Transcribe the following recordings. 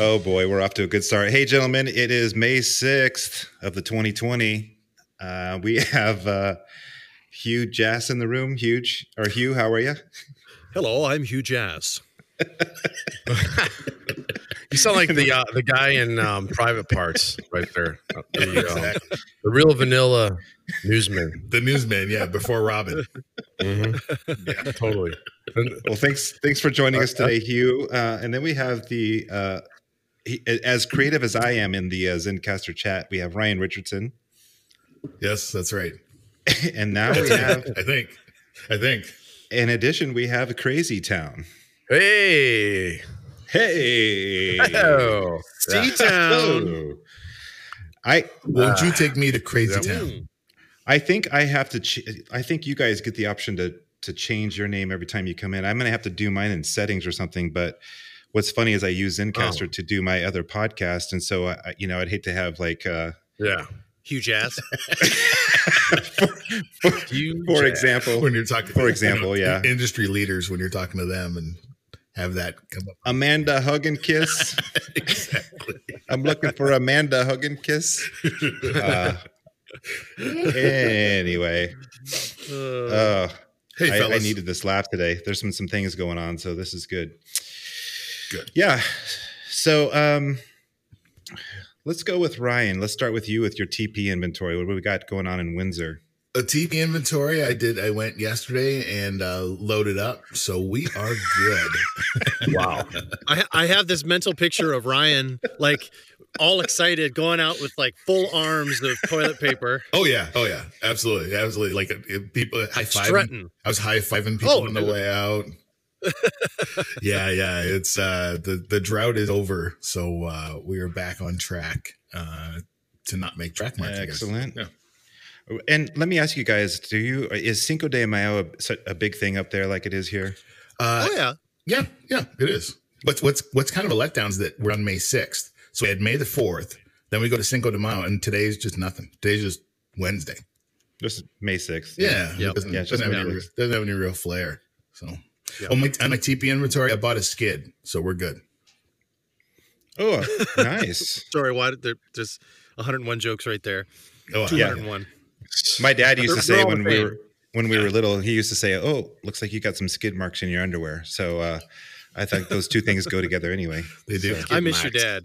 Oh boy, we're off to a good start. Hey, gentlemen, it is May 6th of the 2020. Uh, we have uh, Hugh Jass in the room. Huge. Or Hugh, how are you? Hello, I'm Hugh Jass. You sound like the uh, the guy in um, Private Parts right there. Uh, The, uh, the real vanilla newsman. The newsman, yeah, before Robin. Mhm. Yeah, totally. Well, thanks thanks for joining us today, Hugh. Uh, and then we have the, uh, he, as creative as I am in the uh, Zencastr chat, we have Ryan Richardson. Yes, that's right. and now we have, I think. I think. in addition, we have Crazy Town. Hey. Hey. Oh. C-Town. I Won't you take me to Crazy Town? I think I have to. Ch- I think you guys get the option to to change your name every time you come in. I'm gonna have to do mine in settings or something. But what's funny is I use Zencastr Oh. to do my other podcast, and so I, I- you know I'd hate to have like uh, Yeah. huge ass. for, Hugh for Jass. example, When you're talking, For example, yeah. industry leaders when you're talking to them and have that come up. Amanda Hug and Kiss. exactly. I'm looking for Amanda Hug and Kiss. Uh, anyway, Uh, uh, Hey, I, I needed this laugh today. There's been some things going on, so this is good. Good. Yeah. So um let's go with Ryan. Let's start with you with your TP inventory. What do we got going on in Windsor? a TP inventory. I did. I went yesterday and uh, loaded up, so we are good. Wow. I, I have this mental picture of Ryan like all excited going out with like full arms of toilet paper, oh yeah. Oh yeah. Absolutely. Absolutely. Like uh, if people high fiving. I was high fiving people Oh, on the way out. yeah, yeah. It's uh the the drought is over, so uh we are back on track uh to not make track marks. Excellent. Yeah. And let me ask you guys: Do you is Cinco de Mayo a, a big thing up there like it is here? Uh, Oh yeah. yeah, yeah, it is. But what's what's kind of a letdown is that we're on May sixth, so we had May the fourth, then we go to Cinco de Mayo, and today's just nothing. Today's just Wednesday. This is May sixth. Yeah, Yep. it doesn't, Yeah, it's doesn't, have any, doesn't have any real flair. So, Yep. on my on my TP inventory, I bought a skid, so we're good. Oh, nice. Sorry, why did there, there's 101 jokes right there. Oh, Yeah. My dad used to say when we were when we were little, he used to say, "Oh, looks like you got some skid marks in your underwear." So uh, I think those two things go together anyway. they do. I miss your dad.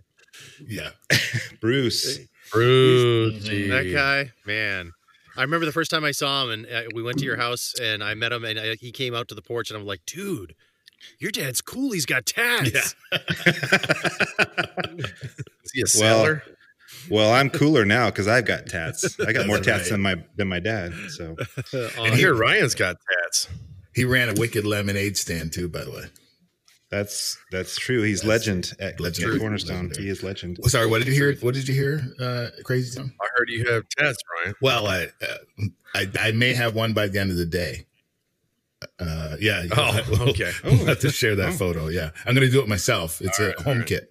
Yeah. Bruce, Fruity. That guy, man. I remember the first time I saw him, and uh, we went to your house, and I met him, and uh, he came out to the porch, and I'm like, "Dude, your dad's cool. He's got tats." Is he a sailor? well, I'm cooler now because I've got tats. I got more tats right. than my than my dad. So I hear Ryan's got tats. He ran a wicked lemonade stand too, by the way. That's that's true. He's That's legend at, legendary. at Cornerstone. Legendary. He is legend. Oh, Sorry, what did you hear? What did you hear? Uh, Crazy Town. I heard you have tats, Ryan. Well, I, uh, I I may have one by the end of the day. Uh, yeah. Oh, we'll, okay. We'll have to share that Oh. photo. Yeah, I'm going to do it myself. It's All a right, home right. kit.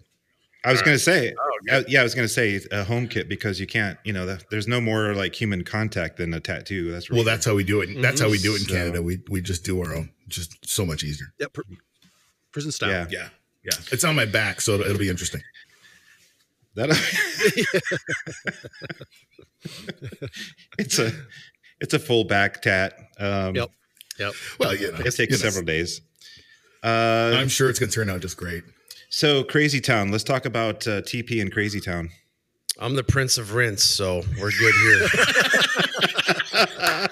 I was going to say, Oh, uh, good. yeah, I was going to say a home kit because you can't, you know, the, there's no more like human contact than a tattoo. That's Well, that's how we do it. That's how we do it in So- Canada. We we just do our own. Just so much easier. yeah, pr- prison style. yeah. Yeah, yeah. It's on my back, so it'll, it'll be interesting. That it's a it's a full back tat. Um, Yep. Yep. Well, you know, It takes you know, several days. Uh, I'm sure it's going to turn out just great. so Crazy Town. Let's talk about uh, TP and Crazy Town. I'm the Prince of Rinse, so we're good here.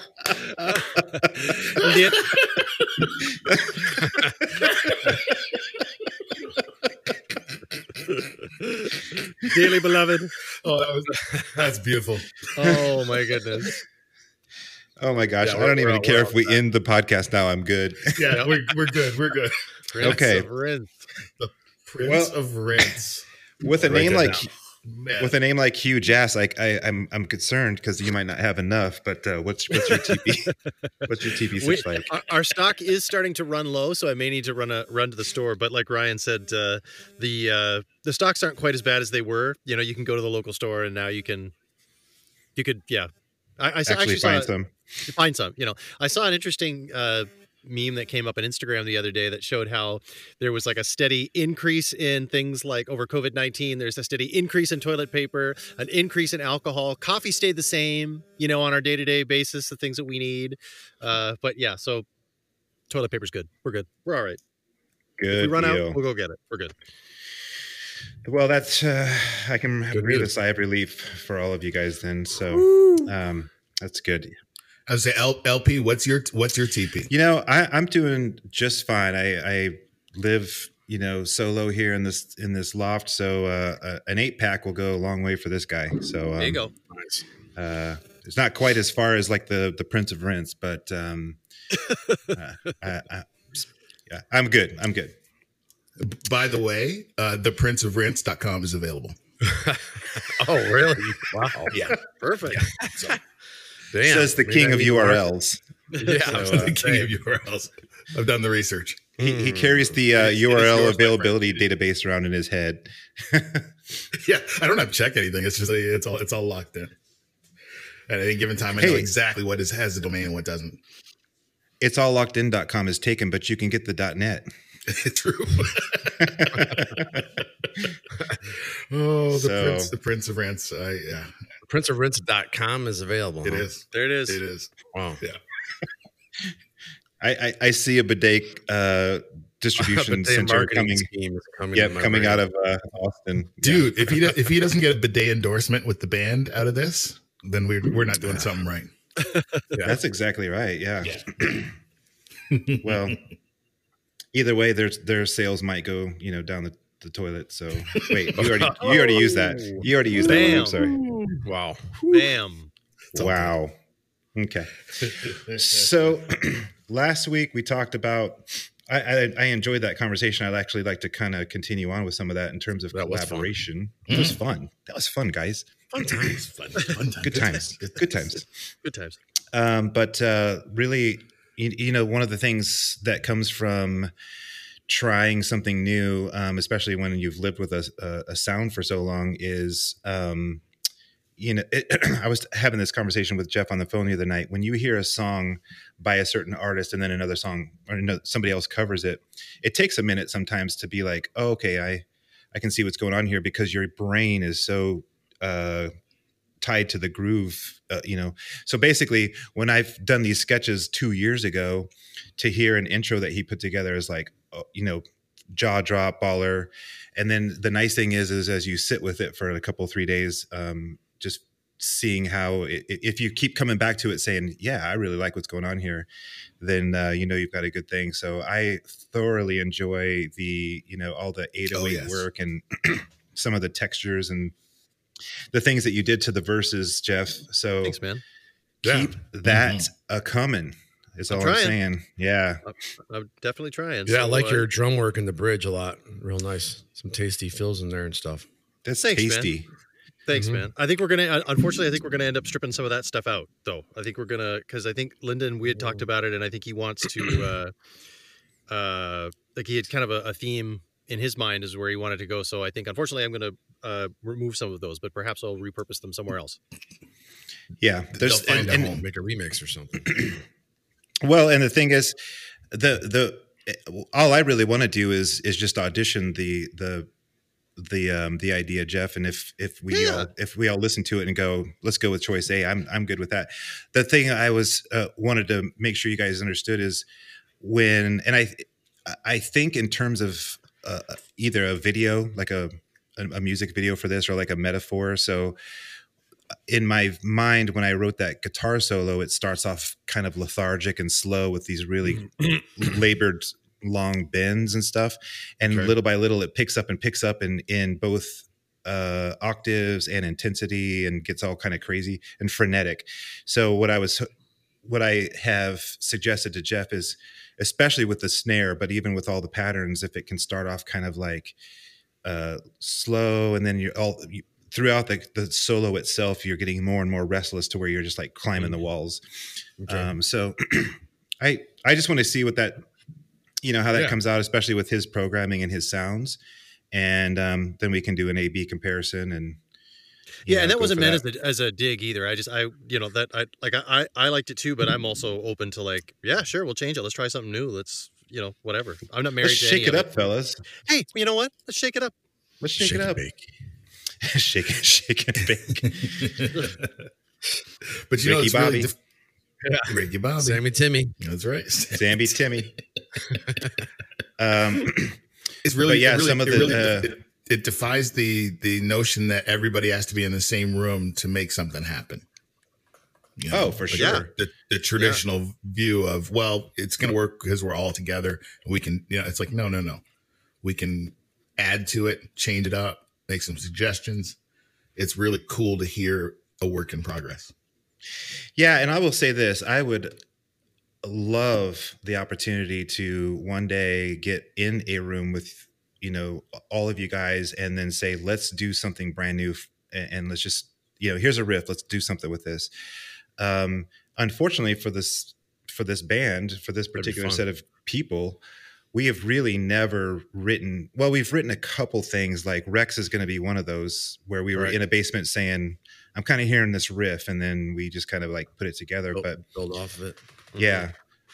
Yeah. Dearly beloved. Oh, that was that's beautiful. Oh my goodness. Oh my gosh, Yeah, I don't even all- care if we set. end the podcast now. I'm good. Yeah, we're we're good. We're good. Prince Okay. of Rinse. Prince Well- of Rince. With a Write name like down. Man. with a name like Hugh Jass, like I, I'm I'm concerned because you might not have enough. But uh, what's what's your TP? what's your TP We- like? our, our stock is starting to run low, so I may need to run a run to the store. But like Ryan said, uh, the uh, the stocks aren't quite as bad as they were. You know, you can go to the local store and now you can, you could, yeah. I, I saw, Actually, actually, saw find some. find some. You know, I saw an interesting uh, meme that came up on Instagram the other day that showed how there was like a steady increase in things like over COVID 19. There's a steady increase in toilet paper, an increase in alcohol. Coffee stayed the same, you know, on our day to day basis, the things that we need. Uh, but yeah, so toilet paper's good. We're good. We're all right. Good. If we run deal. out, we'll go get it. We're good. Well, that's uh, I can Good breathe a sigh of relief for all of you guys then. So um, that's good. I was say L- LP. What's your what's your TP? You know, I, I'm doing just fine. I, I live, you know, solo here in this in this loft, so uh, uh, an eight pack will go a long way for this guy. So um, There you go. Nice. Uh, it's not quite as far as like the the Prince of Rince, but um, uh, I, I, yeah, I'm good. I'm good. By the way, uh, theprinceofrince.com is available. Oh, really? Wow. Yeah. Perfect. Damn. Says the king of. URLs. Yeah. so, uh, the king dang. of URLs. I've done the research. He, he carries the uh, It is- it is URL availability database around in his head. Yeah, I don't have to check anything. It's just it's all it's all locked in. At any given time, I know exactly what is has the domain and what doesn't. it's all locked in.com is taken, but you can get the .net. True. oh, the So- prince, the prince of rants. I, yeah, PrinceofRince.com is available. it huh? is. There it is. It is. Wow. I, I, I see a bidet uh, distribution Bidet center coming. is coming. Yeah, coming out of uh, Austin, Dude, if he do- if he doesn't get a bidet endorsement with the band out of this, then we're we're not doing something right. Yeah. That's exactly right. Yeah. well, either way, their their sales might go, you know, down the, the toilet. So wait, you already you already used that. You already used that. One. I'm sorry. Wow. Bam. Wow. Okay. So last week we talked about. I, I, I enjoyed that conversation. I'd actually like to kind of continue on with some of that in terms of That was fun. collaboration. It was fun. That was fun, guys. Fun times. Fun, fun times. Good times. Good times. Good times. Um, but uh, really, you, you know, one of the things that comes from trying something new, um, especially when you've lived with a, a, a sound for so long, is um, you know, it, I was having this conversation with Geoff on the phone the other night. When you hear a song by a certain artist and then another song or ano- somebody else covers it, it takes a minute sometimes to be like, oh, okay, I I can see what's going on here because your brain is so uh, tied to the groove, uh, you know. So basically, when I've done these sketches two years ago, to hear an intro that he put together is like, you know, jaw drop baller. And then the nice thing is, is as you sit with it for a couple three days, um, just seeing how i if you keep coming back to it, saying, "Yeah, I really like what's going on here," then uh, you know you've got a good thing. So I thoroughly enjoy the, you know, all the 808 Oh, yes. work and some of the textures and the things that you did to the verses, Geoff. So Thanks, man. Yeah. keep that a coming. Is I'm I'm trying. saying. Yeah. I'm definitely trying. Yeah, I like uh, your drum work in the bridge a lot. Real nice. Some tasty fills in there and stuff. That's Thanks, man. tasty. Thanks, Mhm. man. I think we're gonna. uh, Unfortunately, I think we're gonna end up stripping some of that stuff out, though. I think we're gonna because I think Lyndon we had talked about it, and I think he wants to. uh uh Like he had kind of a, a theme in his mind is where he wanted to go. So I think unfortunately I'm gonna uh remove some of those, but perhaps I'll repurpose them somewhere else. Yeah. There's They'll find and, a and- home. Make a remix or something. well, and the thing is, the the all I really want to do is is just audition the the the um the idea, Geoff. And if if we Yeah. all if we all listen to it and go, let's go with choice A, I'm I'm good with that. The thing I was uh, wanted to make sure you guys understood is when and I I think in terms of uh, either a video like a a a music video for this or like a metaphor. So in my mind when I wrote that guitar solo, it starts off kind of lethargic and slow with these really labored long bends and stuff. And Okay. little by little it picks up and picks up in in both uh octaves and intensity and gets all kind of crazy and frenetic. So what I was what I have suggested to Geoff is especially with the snare, but even with all the patterns, if it can start off kind of like uh slow and then you're all you, throughout the, the solo itself you're getting more and more restless to where you're just like climbing the walls Okay. um so i i just want to see what that you know how that Yeah. comes out especially with his programming and his sounds and um then we can do an a b comparison and yeah, know, and that wasn't for meant as a, as a dig either. I just I you know that I like I I I liked it too, but I'm also open to like yeah sure we'll change it. Let's try something new. Let's you know whatever. I'm not married. Let's to shake any it of up, fellas. Hey, you know what? Let's shake it up. Let's shake, it up. bake. shake it, shake and bake. but you know, Ricky it's Bobby. really def- Ricky Bobby. Sammy Timmy. That's right. Zambi Timmy. Um, It's really, yeah, it really, some of it the, really- uh, it, it defies the the notion that everybody has to be in the same room to make something happen. You Oh, for like sure. The, the traditional view of well, it's going to work because we're all together. We can, you know, it's like no, no, no. We can add to it, change it up, make some suggestions. It's really cool to hear a work in progress. yeah, and I will say this: I would love the opportunity to one day get in a room with you know all of you guys, and then say, "Let's do something brand new," f- and, and let's just you know, here's a riff. Let's do something with this. Um, unfortunately for this for this band for this particular set of people we have really never written well we've written a couple things like rex is going to be one of those where we were Right. in a basement saying i'm kind of hearing this riff and then we just kind of like put it together Build, but build off of it. yeah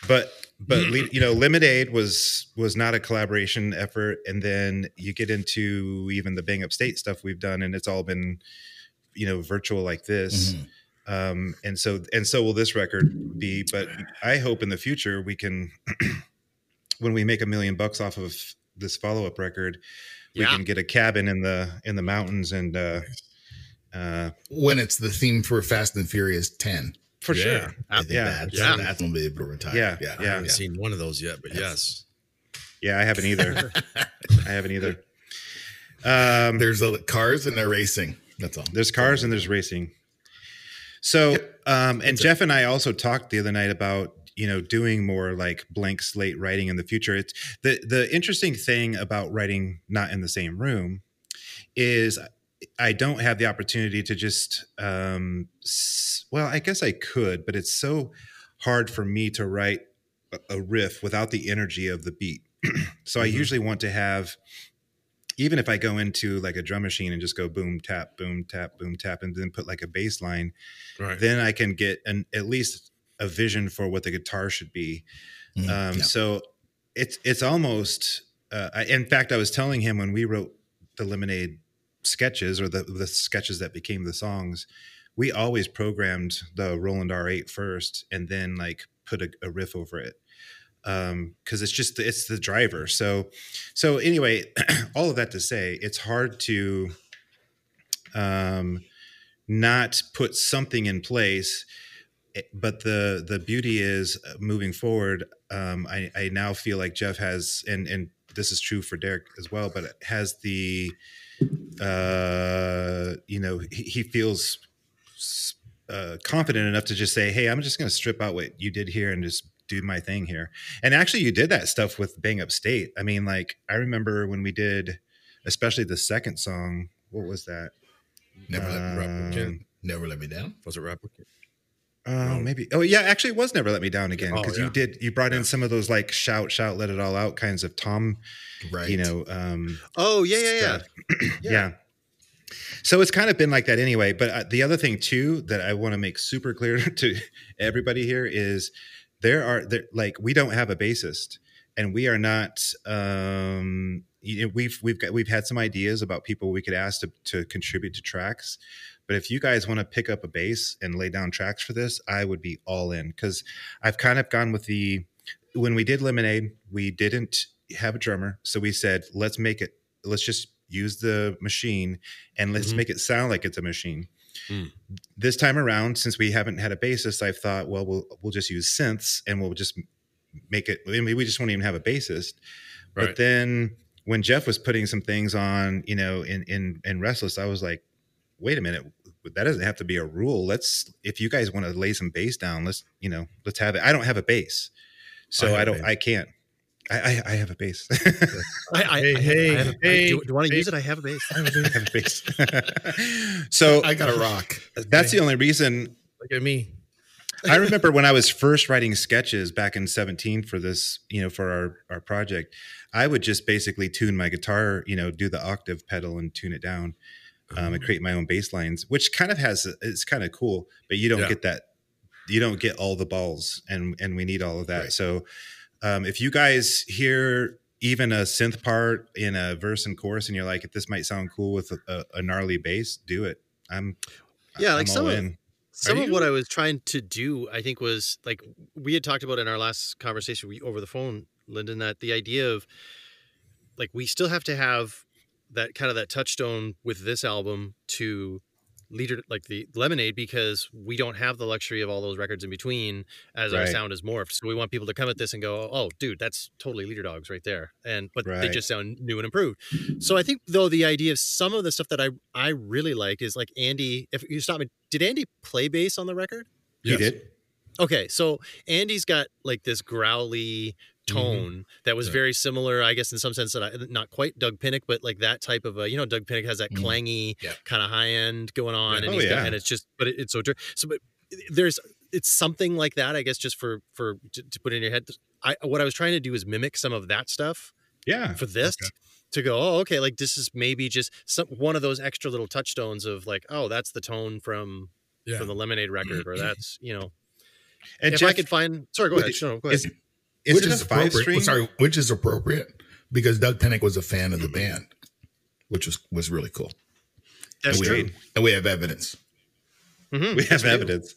but but you know lemonade was was not a collaboration effort and then you get into even the bang up state stuff we've done and it's all been you know virtual like this Mhm. um and so and so will this record be but i hope in the future we can when we make a million bucks off of this follow-up record we Yeah. can get a cabin in the in the mountains and uh uh When it's the theme for Fast and Furious 10. for Yeah. sure I think Yeah. that's, Yeah. that's going to be able to retire. Yeah. Yeah. I haven't seen one of those yet, but yes. yeah i haven't either i haven't either um There's a, cars and they're racing. That's all. There's cars and there's racing. So, um, and Geoff and I also talked the other night about you know doing more like blank slate writing in the future. It's the the interesting thing about writing not in the same room is I don't have the opportunity to just um, s- well, I guess I could, but it's so hard for me to write a- riff without the energy of the beat. so I Mhm. usually want to have even if I go into like a drum machine and just go boom tap boom tap boom tap and then put like a bass line, Right. then I can get an at least a vision for what the guitar should be. Mhm. Um, Yeah. So it's it's almost. Uh, I, in fact, I was telling him when we wrote the Lemonade sketches or the the sketches that became the songs, we always programmed the Roland R8 first and then like put a, a riff over it um because it's just it's the driver so so anyway all of that to say it's hard to um not put something in place but the the beauty is uh, moving forward um i i now feel like geoff has and and this is true for derek as well but has the uh you know he, he feels uh, confident enough to just say hey i'm just going to strip out what you did here and just do my thing here and actually you did that stuff with bang up state i mean like i remember when we did especially the second song what was that Never let, Replicant. Um, never let me down. Was it replicant? Uh, No. maybe. Oh, yeah. Actually, it was never let me down again Oh, because you did. You brought in some of those like shout, shout, let it all out kinds of Tom. Right. You know. Um, Oh yeah, yeah, yeah. stuff. yeah. So it's kind of been like that anyway. But uh, the other thing too that I want to make super clear to everybody here is there are there like we don't have a bassist and we are not um you know, we've we've got we've had some ideas about people we could ask to, to contribute to tracks but if you guys want to pick up a bass and lay down tracks for this i would be all in because i've kind of gone with the when we did lemonade we didn't have a drummer so we said let's make it let's just use the machine and let's Mhm. make it sound like it's a machine Mm. this time around since we haven't had a bassist i've thought well we'll we'll just use synths and we'll just make it I mean, we just won't even have a bassist but then when geoff was putting some things on you know in in in restless i was like wait a minute that doesn't have to be a rule let's if you guys want to lay some bass down let's you know let's have it i don't have a bass so I have i, a don't i can't I, I i have a bass I, I, Hey, I, hey, I have, I- hey, do, do you want to hey. use it? I have a bass. I have a bass so I got a rock. that's the only reason Look at me. I remember when I was first writing sketches back in 17 for this, you know, for our our project, I would just basically tune my guitar, you know, do the octave pedal and tune it down. Um, and create my own bass lines, which kind of has it's kind of cool, but you don't Yeah. get that. You don't get all the balls, and and we need all of that. Right. So, um, if you guys hear even a synth part in a verse and chorus, and you're like, this might sound cool with a, a, a gnarly bass, do it. I'm Yeah, like I'm some all of- in. Some of what I was trying to do, I think, was like we had talked about in our last conversation we, over the phone, Lyndon, that the idea of like we still have to have that kind of that touchstone with this album to leader like the lemonade because we don't have the luxury of all those records in between as our sound is morphed. So we want people to come at this and go oh dude that's totally leader dogs right there. And but they just sound new and improved. So i think though the idea of some of the stuff that i i really like is like andy if you stop me did andy play bass on the record? He did. Okay, so Andy's got like this growly tone that was Yeah. very similar, I guess, in some sense that I not quite Doug Pinnick, but like that type of a, you know, Doug Pinnick has that Mhm. clangy Yeah. kind of high end going on, Yeah. and Oh, he's got, and it's just, but it, it's so dr- so, but there's it's something like that, I guess, just for for to, to put in your head. I what I was trying to do is mimic some of that stuff Yeah. for this. Okay. To go, oh, okay, like this is maybe just some one of those extra little touchstones of like, oh, that's the tone from Yeah. from the Lemonade record, or that's you know, And if Geoff, I could find, sorry, go ahead, it- no, go ahead. is, is which is a five appropriate. string? Sorry, which is appropriate because Doug Pinnick was a fan of the band, which was was really cool. That's and we, true. And we have evidence. Mhm, we have do. evidence.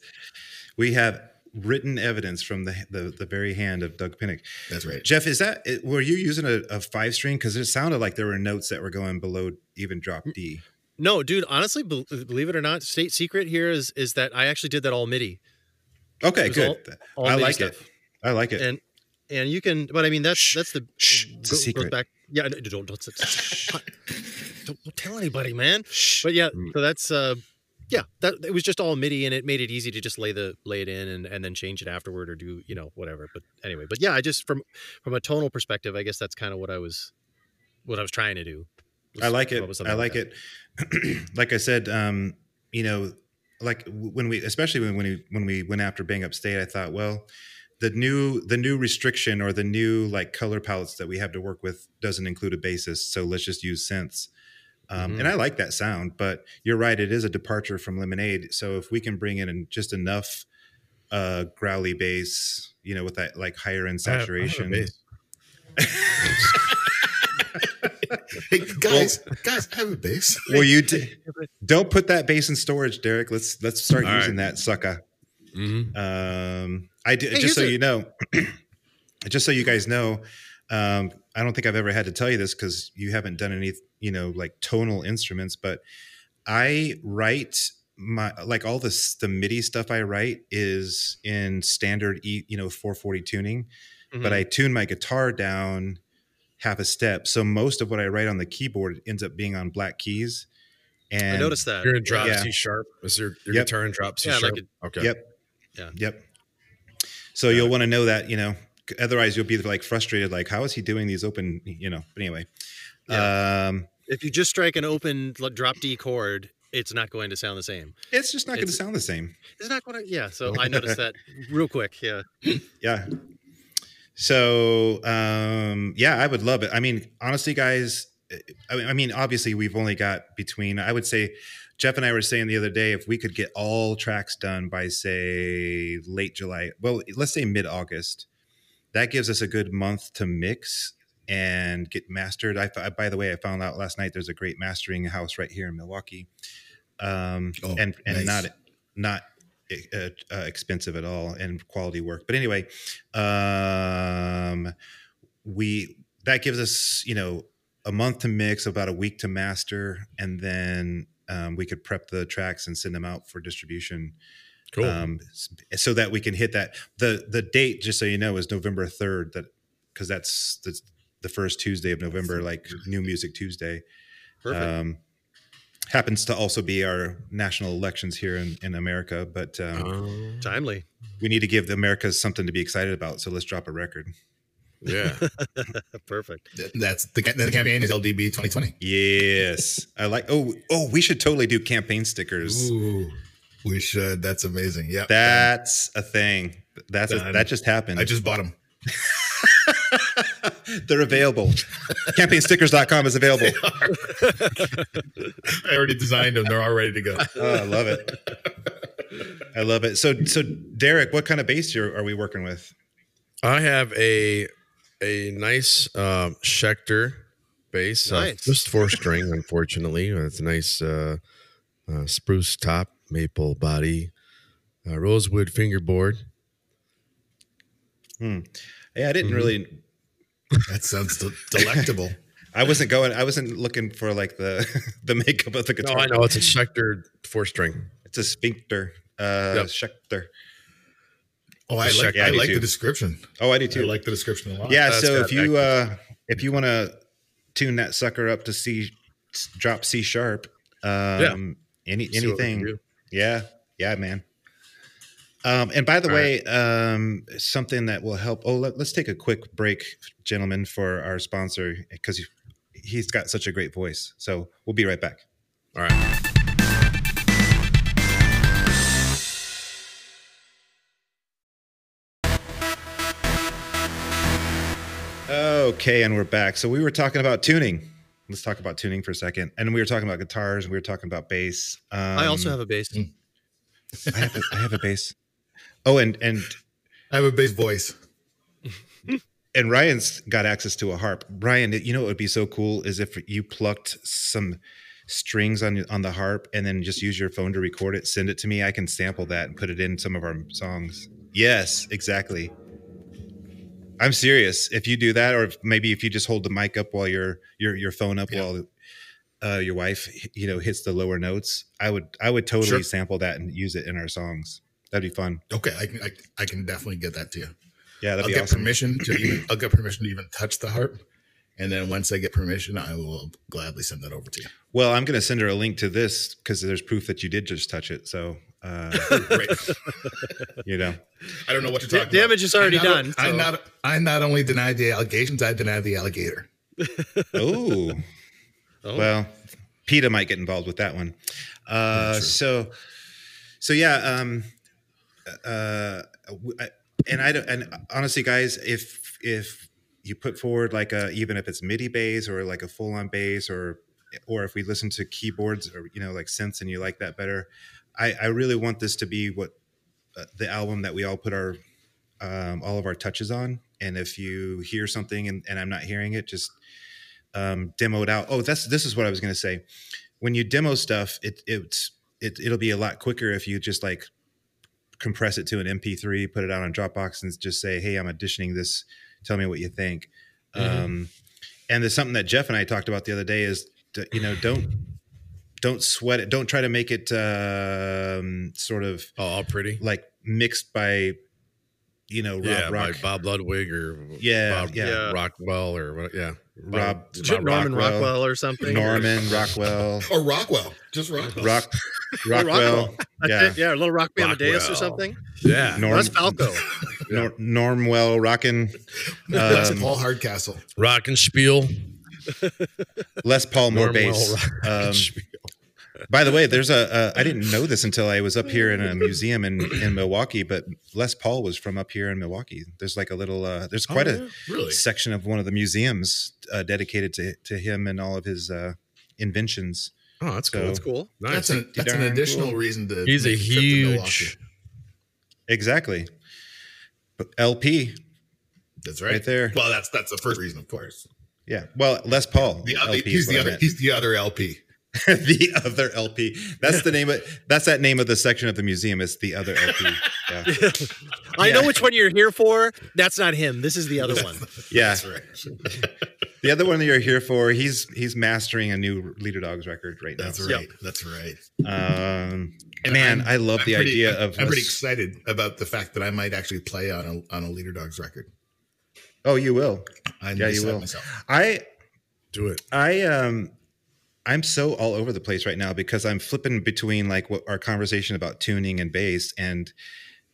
We have written evidence from the, the the very hand of Doug Pinnick. That's right. Geoff, is that were you using a, a five string? Because it sounded like there were notes that were going below even drop D. No, dude. Honestly, believe it or not, state secret here is is that I actually did that all MIDI. Okay, It was good. all I MIDI like stuff. it. I like it. And and you can, but I mean that's Shh, that's the shh, it's a go- secret. back. Yeah, no, don't don't, don't, don't, tell anybody, man. But yeah, Mm. so that's uh, yeah, that it was just all MIDI, and it made it easy to just lay the lay it in and and then change it afterward or do you know whatever. But anyway, but yeah, I just from from a tonal perspective, I guess that's kind of what I was what I was trying to do. I like it. up with something I like that. it. like I said, um, you know, like when we, especially when when we when we went after Bang Up State, I thought, well, the new the new restriction or the new like color palettes that we have to work with doesn't include a bassist, so let's just use synths. Um, Mhm. And I like that sound, but you're right; it is a departure from Lemonade. So if we can bring in just enough uh, growly bass, you know, with that like higher end I have- I have a saturation. bass. Hey, guys, guys, I have a bass. well, you d- don't put that bass in storage, Derek. Let's let's start All using that sucker. Mhm. Um, I do, Hey, just so a- you know, just so you guys know, um, I don't think I've ever had to tell you this because you haven't done any, you know, like tonal instruments, but I write my like all this the MIDI stuff I write is in standard E, you know, 440 tuning, but Mhm. I tune my guitar down half a step. So most of what I write on the keyboard ends up being on black keys. And I noticed that. You're in drop Yeah. C sharp. Is your, your Yep. guitar in drop C Yeah, sharp? like okay. Yep. Yeah. Yep. So you'll want to know that, you know, otherwise you'll be like frustrated, like, how is he doing these open, you know, but anyway. Um, If you just strike an open drop D chord, it's not going to sound the same. it's just not going to sound the same. It's not going to. Yeah. So I noticed that real quick. Yeah. Yeah. So, um, yeah, I would love it. I mean, honestly, guys, I mean, obviously we've only got between, I would say, Geoff and I were saying the other day, if we could get all tracks done by say late July, well, let's say mid August, that gives us a good month to mix and get mastered. I, I- by the way, I found out last night there's a great mastering house right here in Milwaukee, um, Oh, and and nice. not not uh, uh, expensive at all and quality work. But anyway, um, we that gives us you know a month to mix, about a week to master, and then um, we could prep the tracks and send them out for distribution. Cool. Um, so that we can hit that the the date, just so you know, is November third. That because that's the the first Tuesday of November, like New Music Tuesday. Perfect. Um, happens to also be our national elections here in, in America, but um, Oh, Timely. we need to give the Americas something to be excited about. So let's drop a record. Yeah. Perfect. That's the, the campaign is LDB 2020. Yes, I like. Oh, oh, we should totally do campaign stickers. Ooh, we should. That's amazing. Yeah. That's a thing. That's a, that just happened. I just bought them. They're available. Campaignstickers.com is available. I already designed them. They're all ready to go. Oh, I love it. I love it. So, so Derek, what kind of bass are, are we working with? I have a a nice um, Schecter bass, uh, just four string. Unfortunately, it's a nice uh, uh, spruce top, maple body, uh, rosewood fingerboard. Hmm. Yeah, I didn't Mhm. really. That sounds de- delectable. I wasn't going. I wasn't looking for like the the makeup of the guitar. No. I know it's a Schecter four string. It's a sphincter. Uh, Yep. Schecter. Oh, I like, Yeah, I I like too. the description. Oh, I do too. I like the description a lot. yeah. That's So if you uh, if you want to tune that sucker up to C, drop C sharp. Um, Any See what we can anything. Yeah, yeah, man. Um, and by the All way, um, something that will help. Oh, let, us take a quick break, gentlemen, for our sponsor because he, he's got such a great voice. So we'll be right back. All right. Okay, and we're back. So we were talking about tuning. Let's talk about tuning for a second. And we were talking about guitars. And we were talking about bass. Um, I also have a bass. I have a, I have a bass. Oh, and and I have a bass voice. and Ryan's got access to a harp. Ryan, you know what would be so cool is if you plucked some strings on on the harp and then just use your phone to record it, send it to me. I can sample that and put it in some of our songs. Yes, exactly. I'm serious. If you do that, or if maybe if you just hold the mic up while your your your phone up Yeah. while uh, your wife you know hits the lower notes, I would I would totally Sure. sample that and use it in our songs. That'd be fun. Okay, I can I, I can definitely get that to you. Yeah, that'd I'll get awesome. permission to even, I'll get permission to even touch the harp, and then once I get permission, I will gladly send that over to you. Well, I'm going to send her a link to this because there's proof that you did just touch it. So, uh, you know, I don't know what to Da- talk about. damage is already I not, done, I so- not I not only denied the allegations, I denied the alligator. oh, Oh. well, PETA might get involved with that one. Uh, so, so yeah, um, uh, w- I- and I don't, and honestly, guys, if if you put forward like a even if it's MIDI bass or like a full on bass or or if we listen to keyboards or you know like synths and you like that better, I I really want this to be what uh, the album that we all put our um, all of our touches on. And if you hear something and, and I'm not hearing it, just um, demo it out. Oh, that's this is what I was going to say. When you demo stuff, it it's it, it'll be a lot quicker if you just like compress it to an MP3, put it out on Dropbox, and just say, "Hey, I'm auditioning this. Tell me what you think." Mhm. Um, and there's something that Geoff and I talked about the other day is, to, you know, don't don't sweat it. Don't try to make it um, sort of Oh, all pretty. like mixed by, you know, Rob yeah, Rock, by Bob Ludwig or Yeah, Bob yeah. Rockwell or what? Yeah, Rob, Bob- Norman Rockwell. Rockwell or something. Norman Rockwell, Or Rockwell, just Rockwell. Rock, Rockwell, Rockwell. Yeah, it. Yeah, a little Rock Amadeus or something. Yeah, Norm, That's Falco. Nor, Normwell, rockin', That's um, Paul Hardcastle. Rock and Spiel. Les Paul, more Normwell, bass. Um, By the way, there's a, a I didn't know this until I was up here in a museum in in Milwaukee, but Les Paul was from up here in Milwaukee. There's like a little uh, there's quite Oh, yeah? a really. section of one of the museums uh, dedicated to to him and all of his uh, inventions. Oh, that's So- cool. That's cool. Nice. That's an that's an additional cool. reason to. He's a make trip huge. Exactly. But LP, That's right. right there. Well, that's that's the first reason, of course. Yeah. Well, Les Paul. The other, LP he's the other. He's the other LP. the other LP. That's the name of that's that name of the section of the museum. It's the other LP. Yeah. I know which one you're here for. That's not him. This is the other one. Yeah. That's right. The other one that you're here for, he's he's mastering a new Leader Dogs record right now. That's Yep. right. That's right. Um, And man, I'm- I love I'm the pretty- idea I'm- of. I'm pretty excited about the fact that I might actually play on a on a Leader Dogs record. oh, you will. I Yeah, you will. Myself. I Do it. I um I'm so all over the place right now because I'm flipping between like what our conversation about tuning and bass and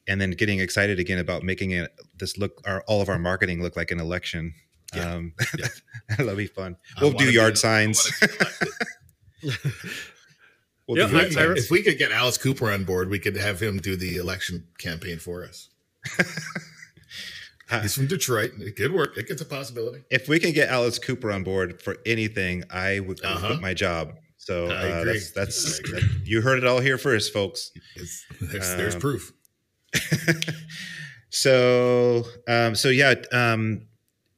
and then getting excited again about making it this look our all of our marketing look like an election. Yeah. Um Yeah. that'll be fun. We'll do yard I signs. wanna be elected. We'll Yeah, do I- yard signs. if we could get Alice Cooper on board, we could have him do the election campaign for us. He's from Detroit. It could work. It gets a possibility. If we can get Alice Cooper on board for anything, I would Uh-huh. quit my job. So I uh, agree. that's that's that- you heard it all here first, folks. It's, there's, there's Um, proof. so um, so yeah, um,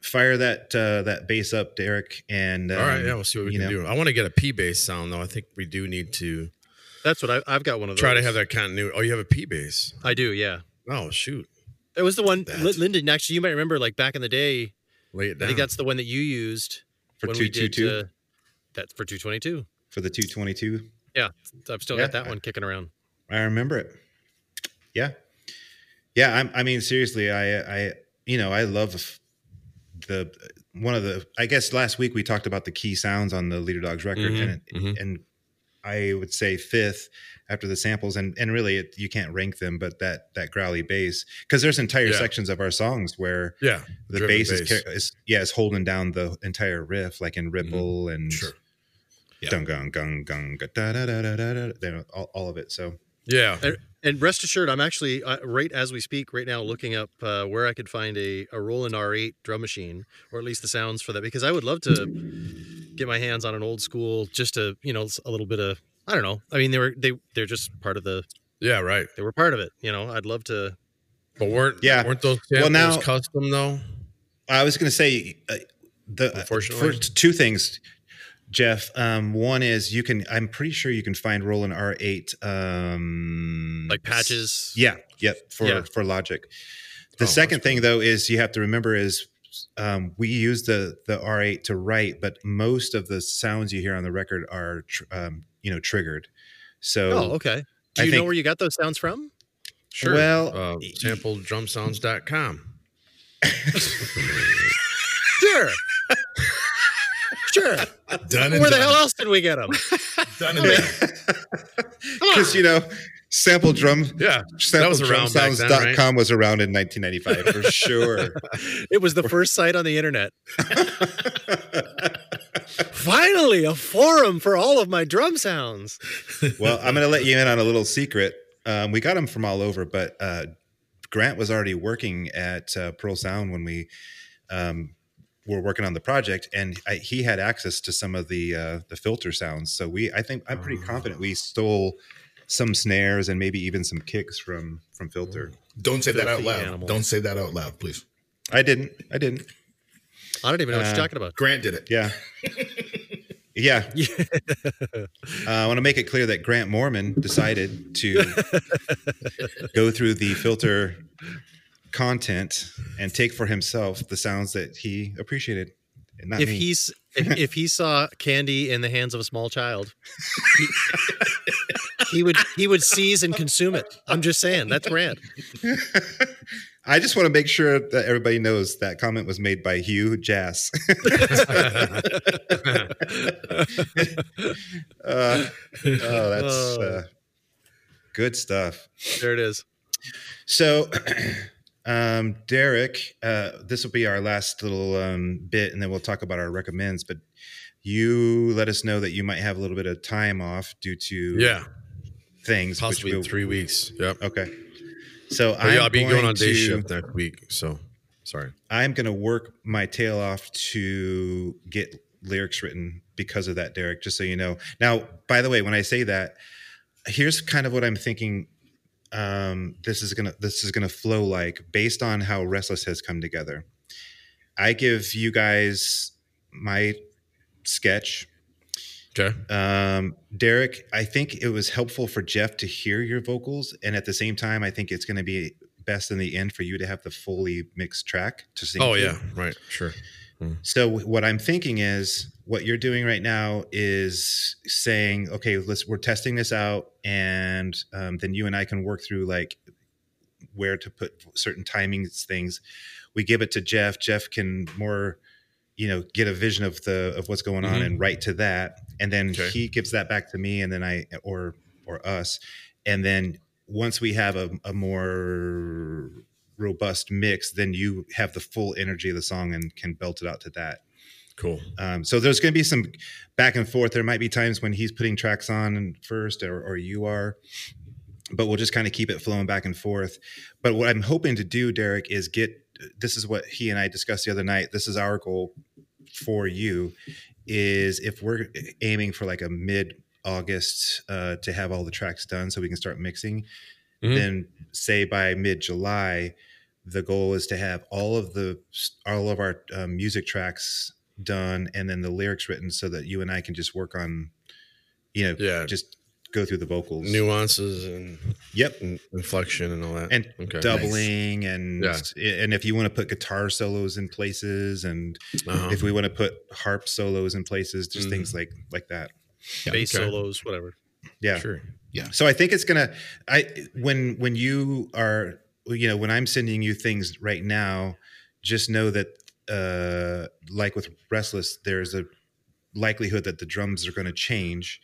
fire that uh, that bass up, Derek. And um, All right, yeah, we'll see what we can know. do. I want to get a P bass sound though. I think we do need to That's what I, I've got one of those. try to have that continuity. Oh, you have a P bass. I do, yeah. Oh shoot, It was the one, That. Lyndon. Actually, you might remember, like back in the day. lay it I think that's the one that you used for two two two Uh, that's for two twenty two. for the two twenty two. Yeah, I've still Yeah. got that one kicking around. I remember it. Yeah, yeah. I'm, I mean, seriously, I, I, you know, I love the one of the. I guess last week we talked about the key sounds on the Leader Dogs record, Mhm, and mhm. and I would say fifth after the samples, and and really it, you can't rank them, but that that growly bass because there's entire Yeah. sections of our songs where yeah, the driven bass, Is, is yeah is holding down the entire riff, like in Ripple and Sure. Yeah. dung gung gung gung da da da da da da, all, all of it. So yeah. And rest assured, I'm actually uh, right as we speak right now looking up uh, where I could find a, a Roland R8 drum machine, or at least the sounds for that, because I would love to get my hands on an old school, just to you know a little bit of I don't know. I mean, they were they they're just part of the Yeah, right. they were part of it. You know, I'd love to. But weren't Yeah. weren't those Well, samples now- custom though? I was going to say uh, the Unfortunately. first two things, Geoff. Um, one is you can. I'm pretty sure you can find Roland R8 um, Like patches. Yeah, yep. For Yeah. for Logic. The Oh, second that's thing though is you have to remember is um, we use the the R8 to write, but most of the sounds you hear on the record are tr- um, you know triggered. So Oh, okay. Do I you know think- where you got those sounds from? Sure. Well, uh, sampledrumsounds.com. Sure. sure. Done and Where the hell else did we get them? Done and done. because you know sample drum Yeah, sample was around back then, right? drumsounds.com was around in 1995 for sure. It was the first site on the internet. Finally, a forum for all of my drum sounds. well, I'm going to let you in on a little secret. Um, we got them from all over, but uh, Grant was already working at uh, Pearl Sound when we um, were working on the project, and I, he had access to some of the uh, the filter sounds. So we, I think, I'm pretty confident we stole some snares and maybe even some kicks from from filter. Don't say that out loud. animal. Don't say that out loud, please. I didn't. I didn't. I don't even know what Uh, you're talking about. Grant did it. Yeah. Yeah. Uh, I want to make it clear that Grant Mormon decided to go through the filter content and take for himself the sounds that he appreciated. And not If me. he's if, if he saw candy in the hands of a small child, he, he would he would seize and consume it. I'm just saying that's Grant. I just want to make sure that everybody knows that comment was made by Hugh Jass. uh, oh, that's Oh. uh, good stuff. There it is. So, um, Derek, uh, this will be our last little um, bit, and then we'll talk about our recommends. But you let us know that you might have a little bit of time off due to yeah, things. possibly we'll- three weeks. Yep. Okay. So But yeah, I'll be going on day to- shift next week. So sorry. I'm going to work my tail off to get lyrics written because of that, Derek, just so you know. Now, by the way, when I say that, here's kind of what I'm thinking um, this is going to this is to flow like based on how Restless has come together. I give you guys my sketch. Okay. Um, Derek, I think it was helpful for Geoff to hear your vocals, and at the same time, I think it's going to be best in the end for you to have the fully mixed track to sing. Oh to. yeah, right. Sure. So what I'm thinking is what you're doing right now is saying, okay, let's we're testing this out, and um, then you and I can work through like where to put certain timings things. We give it to Geoff. Geoff can more, you know, get a vision of the of what's going on Mhm. and write to that, and then Okay. he gives that back to me, and then I or or us, and then once we have a, a more robust mix, then you have the full energy of the song and can belt it out to that. Cool. Um, so there's going to be some back and forth. There might be times when he's putting tracks on first, or, or you are, but we'll just kind of keep it flowing back and forth. But what I'm hoping to do, Derek, is get this is what he and I discussed the other night. This is our goal for you is if we're aiming for like a mid August uh, to have all the tracks done so we can start mixing, Mhm. then say by mid July, the goal is to have all of the all of our um, music tracks done and then the lyrics written so that you and I can just work on, you know, Yeah. just go through the vocals. Nuances and Yep. in- inflection and all that. And okay. doubling and Yeah. and if you want to put guitar solos in places and Uh-huh. if we want to put harp solos in places just Mhm. things like like that Bass okay. solos, whatever. yeah Sure. Yeah so i think it's gonna i when when you are you know when i'm sending you things right now just know that uh like with restless there's a likelihood that the drums are going to change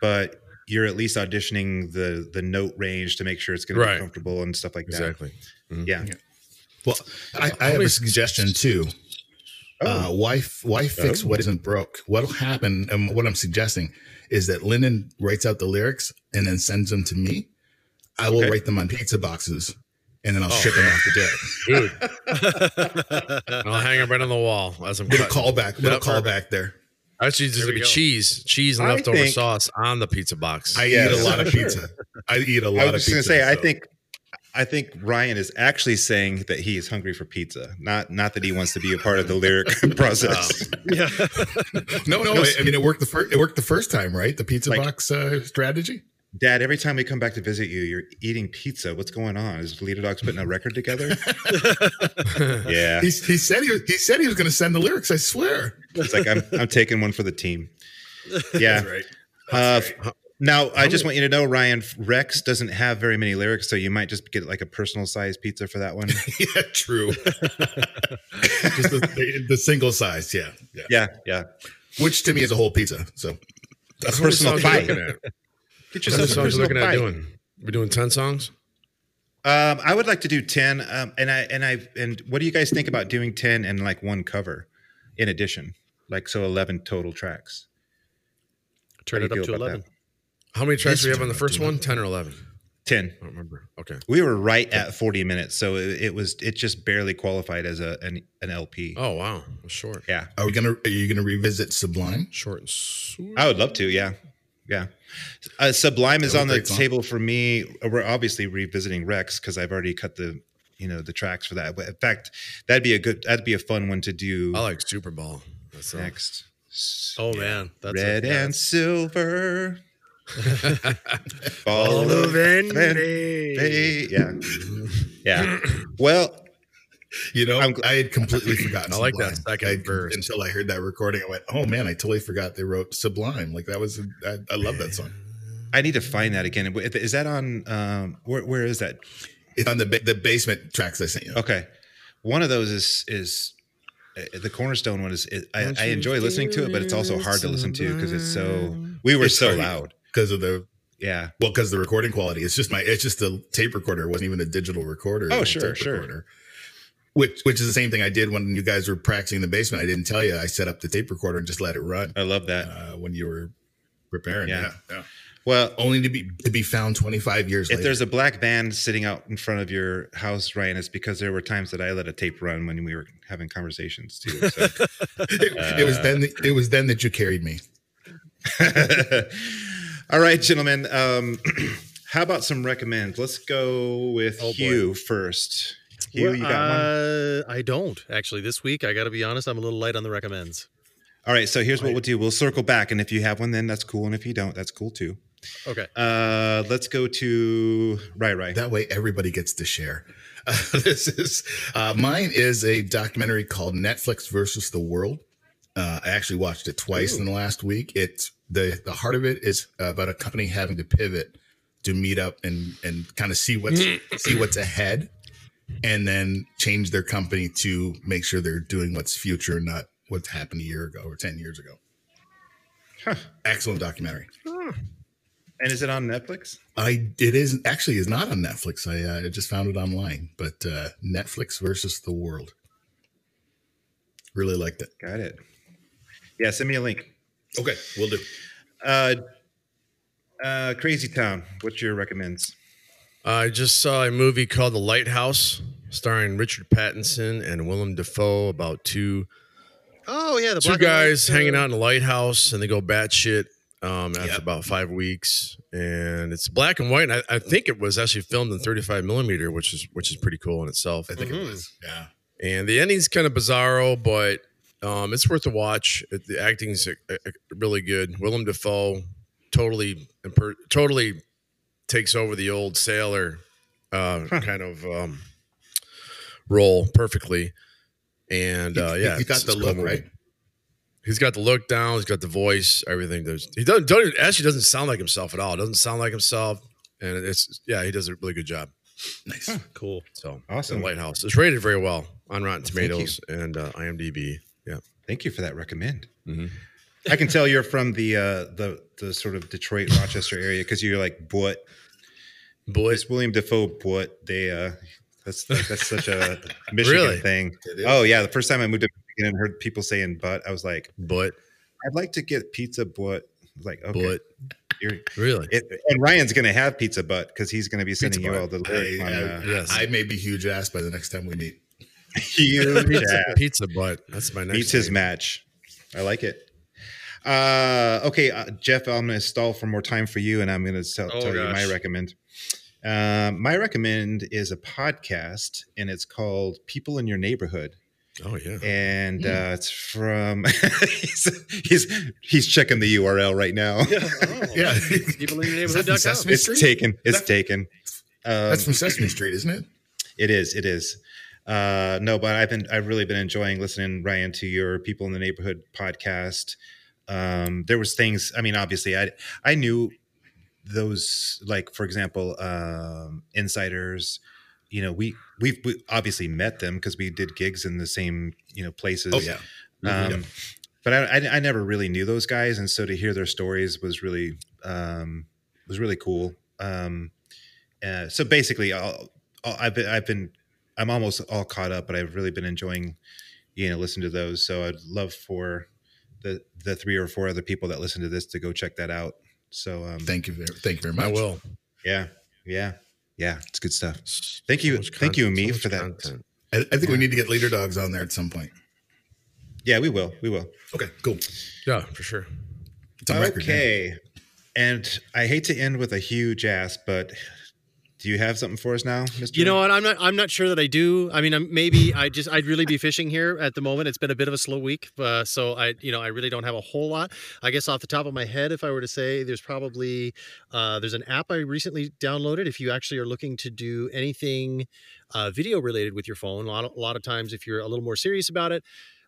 but you're at least auditioning the the note range to make sure it's going to be comfortable and stuff like that Exactly. yeah Well, I, I have a suggestion too. Uh, why why fix Oh. what isn't broke? What'll happen, and what I'm suggesting is that Lyndon writes out the lyrics and then sends them to me. I will Okay. write them on pizza boxes, and then I'll ship them off the deck. Dude, I'll hang them right on the wall as I'm Little cutting. callback, little Yep. callback there. Actually, just There gonna we be go. cheese, cheese and I leftover think- sauce on the pizza box. I Yes. eat a lot of pizza. I eat a lot of pizza. I was pizza. gonna say, I think, I think Ryan is actually saying that he is hungry for pizza, not not that he wants to be a part of the lyric process. yeah. no, no. I, I mean, it worked the first. It worked the first time, right? The pizza Like- box uh, strategy. Dad, every time we come back to visit you, you're eating pizza. What's going on? Is Leader Dogs putting a record together? yeah, He, he said he was, he said he was going to send the lyrics. I swear. it's like I'm I'm taking one for the team. Yeah. That's right. Uh, right. now, I just want you to know, Ryan Rex doesn't have very many lyrics, so you might just get like a personal size pizza for that one. yeah, true. Just the, the, the single size, yeah, yeah. yeah, yeah. Which to me is a whole pizza. So A How many personal songs you pie. Looking? Get How many yourself a songs you personal looking at doing? We're doing ten songs. Um, I would like to do ten. Um, and I and I and what do you guys think about doing ten and like one cover in addition, like so eleven total tracks? Turn it up to feel about 11. How many tracks do we have on the first one? Ten or eleven? Ten. I don't remember. Okay. We were right at forty minutes, so it, it was it just barely qualified as a an, an LP. Oh wow, It was short. Yeah, are we gonna are you gonna revisit Sublime? Short and sweet. I would love to. Yeah, yeah. Uh, Sublime is on the table for me. We're obviously revisiting Rex because I've already cut the you know the tracks for that. But in fact, that'd be a good that'd be a fun one to do I like Super Bowl. That's next. Oh, man. That's a- Red yeah, and silver. All of envy. Yeah, yeah. Well, You know, I'm gl- I had completely forgotten. I like that second I- verse. until I heard that recording. I went, "Oh man, I totally forgot they wrote Sublime." Like that was, I, I love that song. I need to find that again. Is that on? Um, where where is that? It's on the ba- the basement tracks I sent you. Okay, one of those is is uh, the cornerstone one is. is I, I enjoy listening to it, but it's also hard to listen to because it's so. We were It's so hard. loud. because of the Yeah. well, because the recording quality. It's just my. It's just a tape recorder. It wasn't even a digital recorder. Oh, It was a sure, sure. recorder. Which which is the same thing I did when you guys were practicing in the basement. I didn't tell you. I set up the tape recorder and just let it run I love that. uh, when you were preparing. Yeah. Yeah. yeah. Well, Only to be to be found twenty five years if later. there's a black band sitting out in front of your house, Ryan, it's because there were times that I let a tape run when we were having conversations too. So. it, it was then. It was then that you carried me. All right, gentlemen. Um, how about some recommends? Let's go with Oh, boy. Hugh first. Hugh, Well, you got one? uh, I don't actually. This week, I got to be honest, I'm a little light on the recommends. All right, so here's what we'll do. We'll circle back, and if you have one, then that's cool, and if you don't, that's cool too. Okay. Uh, let's go to right, right. That way, everybody gets to share. Uh, this is uh, mine is a documentary called Netflix versus the World. Uh, I actually watched it twice in the last week. It's the the heart of it is about a company having to pivot to meet up and and kind of see what's see what's ahead, and then change their company to make sure they're doing what's future, not what's happened a year ago or ten years ago. Huh. Excellent documentary. And is it on Netflix? I it is actually is not on Netflix. I uh, just found it online, but uh, Netflix versus the world. Really liked it. Got it. Yeah, send me a link. Okay, we'll do. Uh, uh, Crazy Town. What's your recommends? I just saw a movie called The Lighthouse, starring Richard Pattinson and Willem Dafoe about two Oh yeah, the two black white, guys uh, hanging out in a lighthouse and they go batshit um, after Yep. about five weeks, and it's black and white. And I, I think it was actually filmed in 35 millimeter, which is which is pretty cool in itself. I think Mhm. it was. Yeah. And the ending's kind of bizarro, but um, it's worth a watch. It- The acting's uh, uh, really good. Willem Dafoe totally imper- totally takes over the old sailor uh, kind of um, role perfectly. And uh, He- yeah, he got the it's cool look right. He's got the look down. He's got the voice. Everything does. He doesn't, don't actually doesn't sound like himself at all. Doesn't sound like himself, and it's yeah, he does a really good job. Nice. Cool. So Awesome. Lighthouse. It's rated very well on Rotten Well, Tomatoes and uh, IMDb. Yeah. Thank you for that recommend. Mhm. I can tell you're from the uh, the the sort of Detroit Rochester area because you're like what Boy, this William Defoe what they uh that's that's such a Michigan Really? thing. Oh yeah, the first time I moved to Michigan and heard people saying but I was like but I'd like to get pizza but like okay but you're, really, it, and Ryan's gonna have pizza butt because he's gonna be sending you butt. all the I, on I- uh, Yes. I may be huge ass by the next time we meet. huge pizza, ass. pizza butt. That's my next. meets his name. match. I like it. Uh, okay, uh, Geoff, I'm going to stall for more time for you, and I'm going to tell, Oh, tell you my recommend. Um, my recommend is a podcast, and it's called "People in Your Neighborhood," Oh yeah. and Hmm. uh, it's from. he's, he's he's checking the URL right now. Yeah. People in your Is that from it's taken. It's that- taken. Um, That's from Sesame Street, isn't it? It is. It is. Uh, no, but I've been I've really been enjoying listening, Ryan, to your People in the Neighborhood podcast. Um, there was things. I mean, obviously, I I knew those. Like, for example, um, insiders. You know, we we've we obviously met them because we did gigs in the same you know places. Oh yeah. Um, But I, I I never really knew those guys, and so to hear their stories was really um, was really cool. Um, uh, so basically, I'll, I'll, I've been I've been I'm almost all caught up, but I've really been enjoying you know listening to those. So I'd love for the the three or four other people that listen to this to go check that out. So um, Thank you very, thank you very much. I will. yeah, yeah, yeah, it's good stuff. So Thank you- much thank you, content, me, so for that. content. I, I think we need to get leader dogs on there at some point. Yeah, we will, we will. Okay, cool. Yeah, for sure. It's on record. Okay. And I hate to end with a huge ass, but do you have something for us now, Mr. You know what? I'm not. I'm not sure that I do. I mean, I'm, maybe I just. I'd really be fishing here at the moment. It's been a bit of a slow week, uh, so I, you know, I really don't have a whole lot. I guess off the top of my head, if I were to say, there's probably uh, there's an app I recently downloaded. If you actually are looking to do anything uh, video related with your phone, a lot, a lot of times, if you're a little more serious about it.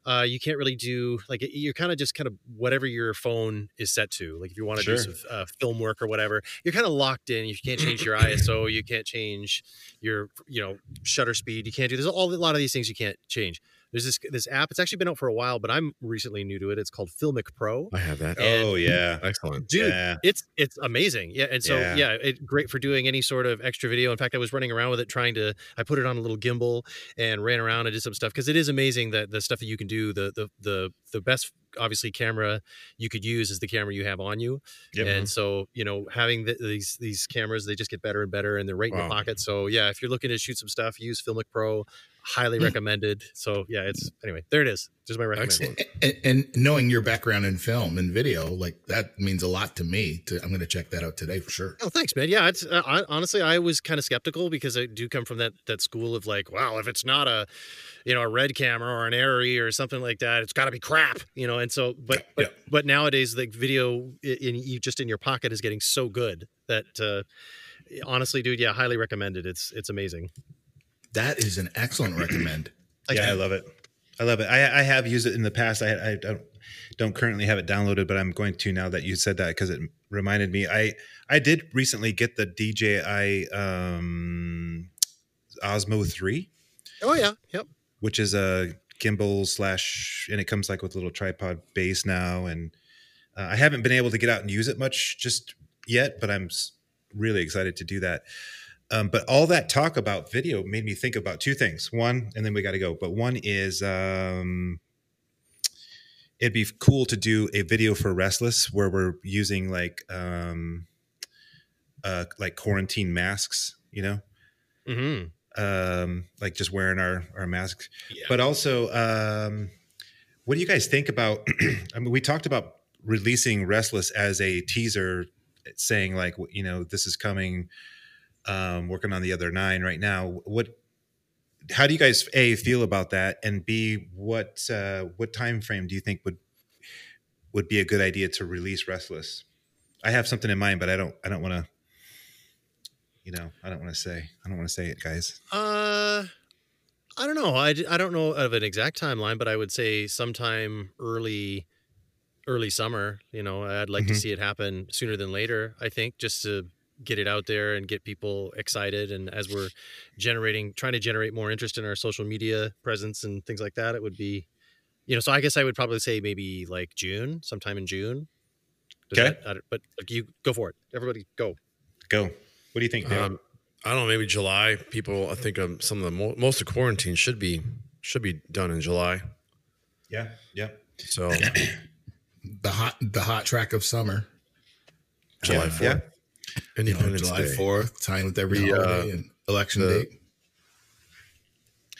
Uh, you can't really do like you're kind of just kind of whatever your phone is set to. Like if you want to do some uh, film work or whatever, you're kind of locked in. You can't change your ISO. You can't change your you know shutter speed. You can't do there's all a lot of these things you can't change. There's this this app. It's actually been out for a while, but I'm recently new to it. It's called Filmic Pro. I have that. Oh yeah. Excellent. Dude, Yeah. it's it's amazing. Yeah, and so Yeah. yeah, it great for doing any sort of extra video. In fact, I was running around with it trying to I put it on a little gimbal and ran around and did some stuff because it is amazing that the stuff that you can do. The the the the best obviously camera you could use is the camera you have on you. Yep. And so, you know, having th these these cameras, they just get better and better, and they're right in your pocket. So, yeah, if you're looking to shoot some stuff, use Filmic Pro. Highly recommended. So, yeah, it's anyway. There it is. There's my recommendation. And, and knowing your background in film and video, like that means a lot to me. To, I'm going to check that out today for sure. Oh, thanks, man. Yeah, it's uh, I, honestly, I was kind of skeptical because I do come from that that school of like, wow, if it's not a, you know, a red camera or an Arri or something like that, it's got to be crap, you know. And so, but but, Yeah. but nowadays, like video in you just in your pocket is getting so good that uh, honestly, dude, yeah, highly recommended. It's it's amazing. That is an excellent recommend. Thanks, yeah, I love it. I love it. I, I have used it in the past. I, I don't don't currently have it downloaded, but I'm going to now that you said that because it reminded me. I I did recently get the DJI um, Osmo three. Oh yeah, yep. which is a gimbal slash, and it comes like with a little tripod base now. And uh, I haven't been able to get out and use it much just yet, but I'm really excited to do that. Um, but all that talk about video made me think about two things. One, and then we got to go. But one is um, it'd be cool to do a video for Restless where we're using like um, uh, like quarantine masks. you know, Mm-hmm. um, like just wearing our our masks. Yeah. But also, um, what do you guys think about? I mean, we talked about releasing Restless as a teaser, saying like, you know, this is coming. Um, working on the other nine right now. What? How do you guys a feel about that, and b what uh, what time frame do you think would would be a good idea to release Restless? I have something in mind, but I don't. I don't want to. You know, I don't want to say. I don't want to say it, guys. Uh, I don't know. I, I don't know of an exact timeline, but I would say sometime early, early summer. You know, I'd like to Mhm. see it happen sooner than later. I think just to get it out there and get people excited, and as we're generating, trying to generate more interest in our social media presence and things like that, it would be, you know. So I guess I would probably say maybe like June, sometime in June. Does Okay. that- but you go for it. Everybody go. Go. What do you think, Dale? Um, I don't know. Maybe July. People, I think um, some of the mo- most of quarantine should be should be done in July. yeah, yeah. So the hot the hot track of summer. July Yeah, fourth, yeah. You know, Independence July Day. fourth, tying with every The, uh, and election the- date.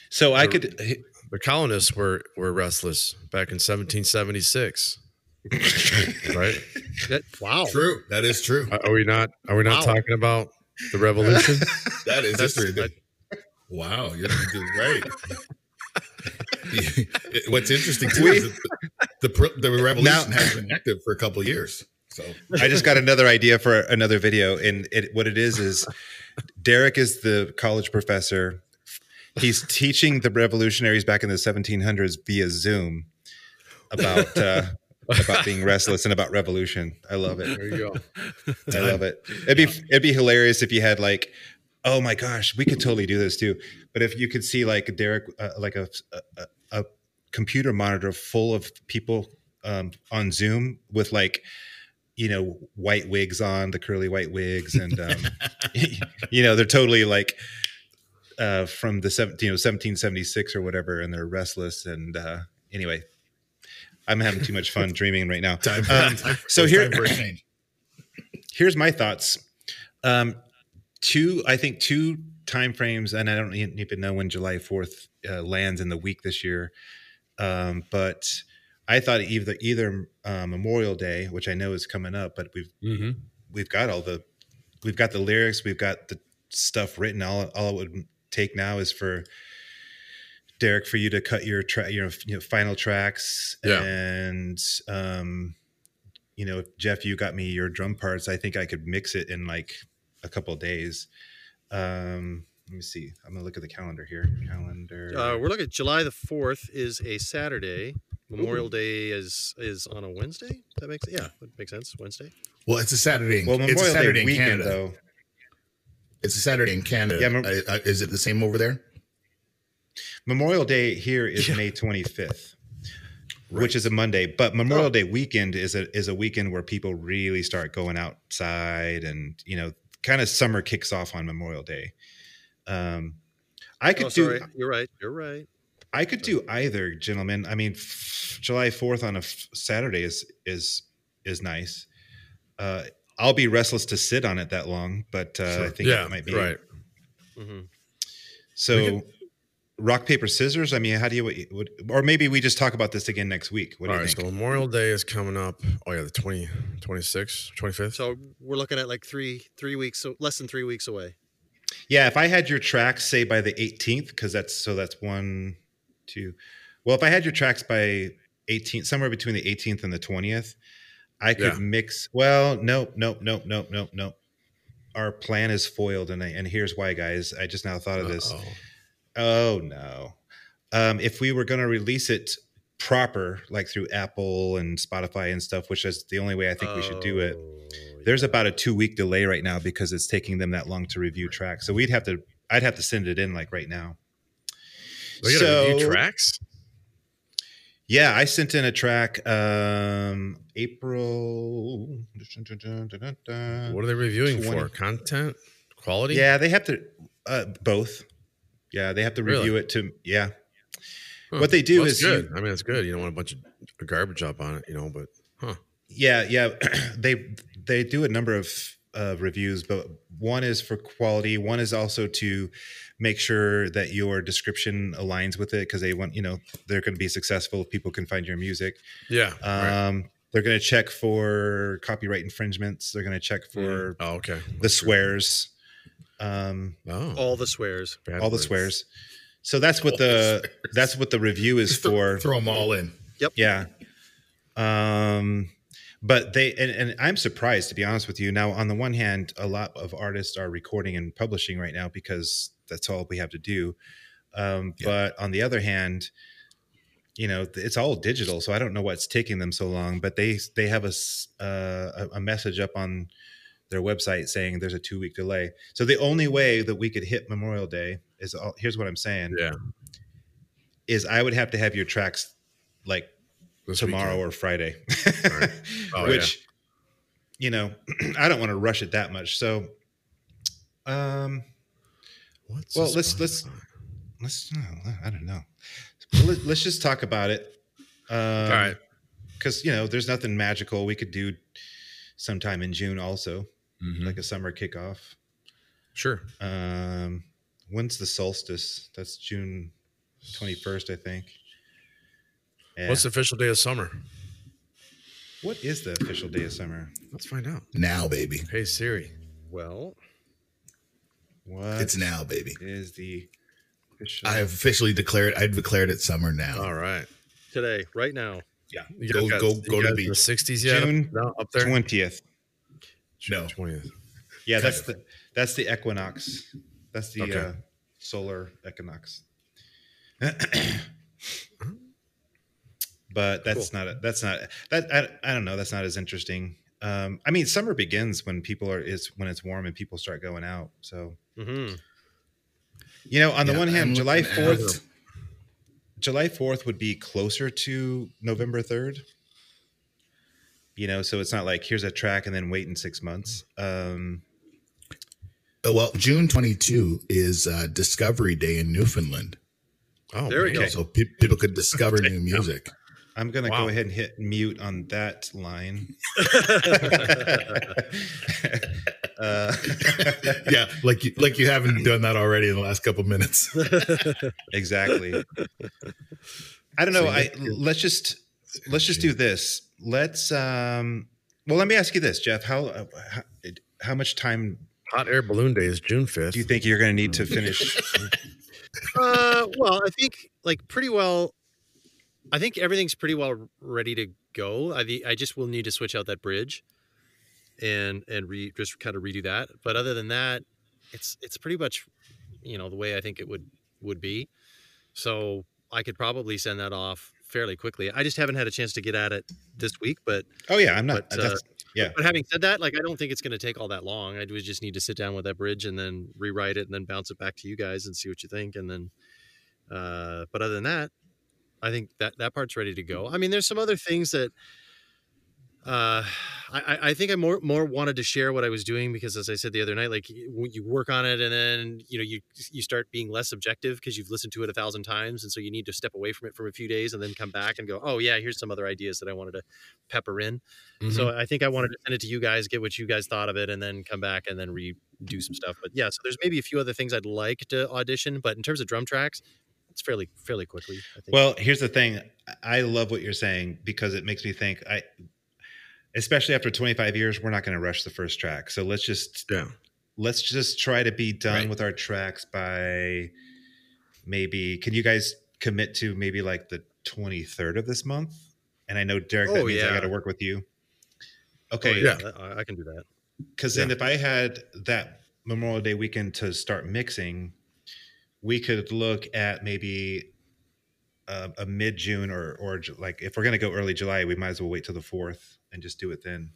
So I could. The colonists were were restless back in 1776. right? That, wow. True. That is true. Are we not? Are we not Wow. talking about the revolution? That is That's- history. wow, you're doing great. What's interesting too is that the, the the revolution has been active for a couple of years. So I just got another idea for another video, and it, what it is is Derek is the college professor. He's teaching the revolutionaries back in the 1700s via Zoom about uh, about being restless and about revolution. I love it. there you go. I love it. It'd be it'd be hilarious if you had like, oh my gosh, we could totally do this too. But if you could see like Derek, uh, like a, a a computer monitor full of people um, on Zoom with like, you know, white wigs on, the curly white wigs, and um, you know they're totally like uh, from the seven, you know 1776 or whatever, and they're restless. And uh, anyway, I'm having too much fun dreaming right now. time. Um, time- so here- time for a change. here's my thoughts um two i think two time frames and i don't even know when july 4th uh, lands in the week this year um but i thought either either uh, memorial day which i know is coming up but we've Mm-hmm. we've got all the we've got the lyrics we've got the stuff written all all it would take now is for derek for you to cut your track your you know, final tracks Yeah. and um you know geoff you got me your drum parts i think i could mix it in like a couple of days um let me see i'm gonna look at the calendar here calendar Uh, we're looking at July the fourth is a Saturday. Memorial Day is is on a Wednesday. That makes yeah, that makes sense. Wednesday. Well, it's a Saturday. In, well it's a memorial Saturday day in weekend Canada. though It's a Saturday in Canada. Yeah, mem- I- I- is it the same over there? memorial day here is Yeah. may 25th which is a Monday. But Memorial Day weekend is a is a weekend where people really start going outside, and you know, kind of summer kicks off on Memorial Day. Um, I could Oh, do sorry. You're right. You're right. I could do either, gentlemen. I mean, f- July Fourth on a f- Saturday is is is nice. Uh, I'll be restless to sit on it that long, but uh, I think Yeah, it might be right. hmm So, rock paper scissors. I mean, how do you? What, or maybe we just talk about this again next week. What do you right, think? so Memorial Day is coming up. Oh yeah, the 20, 26th, 25th. So we're looking at like three three weeks, so less than three weeks away. Yeah, if I had your tracks say by the 18th, because that's so that's one, two. Well, if I had your tracks by 18th, somewhere between the 18th and the 20th, I could Yeah. mix. Well, nope, nope, nope, nope, nope, nope. Our plan is foiled, and I, and here's why, guys. I just now thought of this. Uh-oh. Oh no! Um, if we were going to release it proper, like through Apple and Spotify and stuff, which is the only way I think we should do it Oh, there's yeah. about a two week delay right now because it's taking them that long to review tracks. So we'd have to, I'd have to send it in like right now. They review So- tracks. Yeah, I sent in a track, um, April. What are they reviewing 20. for? Content, quality. Yeah, they have to, uh, both. Yeah, they have to Really? review it to, yeah. Huh. What they do Well, is that's you- good. I mean, it's good. You don't want a bunch of garbage up on it, you know. But huh? Yeah, yeah. they they do a number of of reviews, but one is for quality. One is also to make sure that your description aligns with it because they want you know they're going to be successful if people can find your music. Yeah. right. Um, They're going to check for copyright infringements. They're going to check for Oh, okay. the swears, um, Oh, All the swears. bad all the swears. So that's what All the the that's what the review is Just for. throw them all in. Yep yeah. Um, but they and, and I'm surprised to be honest with you. Now, on the one hand, a lot of artists are recording and publishing right now because that's all we have to do. Um, Yeah. But on the other hand, you know, it's all digital, so I don't know what's taking them so long. But they they have a uh, a a message up on their website saying there's a two week delay. So the only way that we could hit Memorial Day is all, here's what I'm saying Yeah. is I would have to have your tracks like This tomorrow weekend. or Friday, Right. Oh, which you know I don't want to rush it that much. So, um, What's well, let's- let's- let's I don't know. Let, let's just talk about it. Um, All right. because you know there's nothing magical we could do sometime in June also, Mhm. like a summer kickoff. Sure. Um, when's the solstice? That's June twenty first, I think. Yeah. What's the official day of summer? what is the official day of summer? Let's find out. Now, baby. Hey Siri. Well, What It's now, baby. is the official? I have officially declared. I've declared it summer now. All right. today, right now. Yeah. You Go guys go got- go to the in the beach. sixties yet? June no, up there. twentieth. No. Twentieth. Yeah, that's the that's the equinox. That's the Okay. uh, solar equinox. but that's not a, that's not that I, I don't know that's not as interesting. Um, I mean, summer begins when people are is when it's warm and people start going out. So hmm you know, on the Yeah, one hand, I'm July fourth, July fourth would be closer to November third. You know, so it's not like here's a track and then wait in six months. Um, Oh, well, June 22 is uh, Discovery Day in Newfoundland. Oh, There we go. So pe- people could discover new music. I'm gonna Wow. go ahead and hit mute on that line. uh, yeah, like you, like you haven't done that already in the last couple minutes. exactly. I don't know. I let's just let's just do this. Let's um. Well, let me ask you this, Geoff. How uh, how, how much time Hot air balloon day is June fifth. do you think you're going to need to finish? uh, well, I think like pretty well. I think everything's pretty well ready to go. I I just will need to switch out that bridge, and and re just kind of redo that. But other than that, it's it's pretty much, you know, the way I think it would would be. So I could probably send that off fairly quickly. I just haven't had a chance to get at it this week, but Oh yeah, I'm not. But, uh, yeah. but having said that, like I don't think it's going to take all that long. I would just need to sit down with that bridge and then rewrite it and then bounce it back to you guys and see what you think. And then, uh, but other than that, I think that that part's ready to go. I mean, there's some other things that uh, I, I- think I more more wanted to share what I was doing because, as I said the other night, like you work on it and then you know you you start being less objective because you've listened to it a thousand times, and so you need to step away from it for a few days and then come back and go, oh yeah, here's some other ideas that I wanted to pepper in. Mhm. So I think I wanted to send it to you guys, get what you guys thought of it, and then come back and then redo some stuff. But yeah, so there's maybe a few other things I'd like to audition, but in terms of drum tracks, it's fairly fairly quickly. I think. Well, here's the thing. I love what you're saying because it makes me think. I, especially after 25 years, we're not going to rush the first track. So let's just yeah. let's just try to be done Right. with our tracks by maybe. Can you guys commit to maybe like the 23rd of this month? And I know Derek, that Oh, means I got to work with you. Oh, Okay, yeah, I, I can do that. because then if I had that Memorial Day weekend to start mixing, we could look at maybe a, a mid June or or like if we're gonna go early July, we might as well wait till the fourth and just do it then.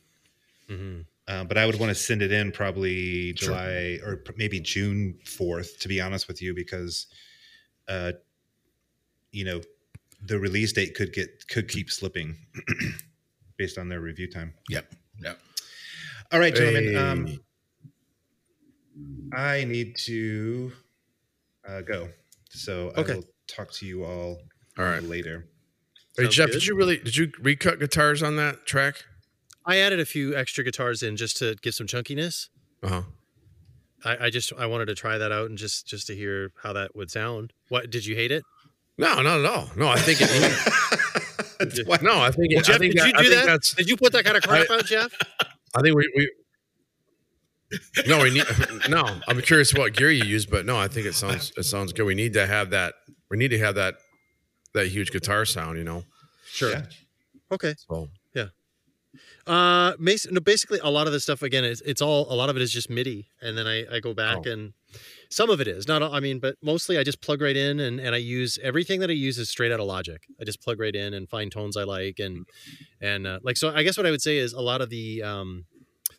hmm Um, but I would want to send it in probably Sure. July or maybe June fourth, to be honest with you, because, uh, you know, the release date could get could keep slipping based on their review time. Yep. Yep. All right, gentlemen. Um, I need to uh, go, so Okay. I will talk to you all All right. later. Hey Geoff, good. did you really did you recut guitars on that track? I added a few extra guitars in just to give some chunkiness. Uh huh. I, I just I wanted to try that out and just just to hear how that would sound. What did you hate it? No, not at all. No, I think it. No, I think. It, Geoff, I think did you that- I do think that? That's. Did you put that kind of crap out, Geoff? I think we. we no, we need. No, I'm curious what gear you use, but no, I think it sounds it sounds good. We need to have that. We need to have that that huge guitar sound, you know. Sure. Yeah. Okay. So yeah. Uh, mas- no, basically a lot of this stuff again, it's, it's all a lot of it is just MIDI, and then I, I go back Oh. and some of it is not. all- I mean, but mostly I just plug right in and and I use everything that I use is straight out of Logic. I just plug right in and find tones I like and and uh, like so. I guess what I would say is a lot of the um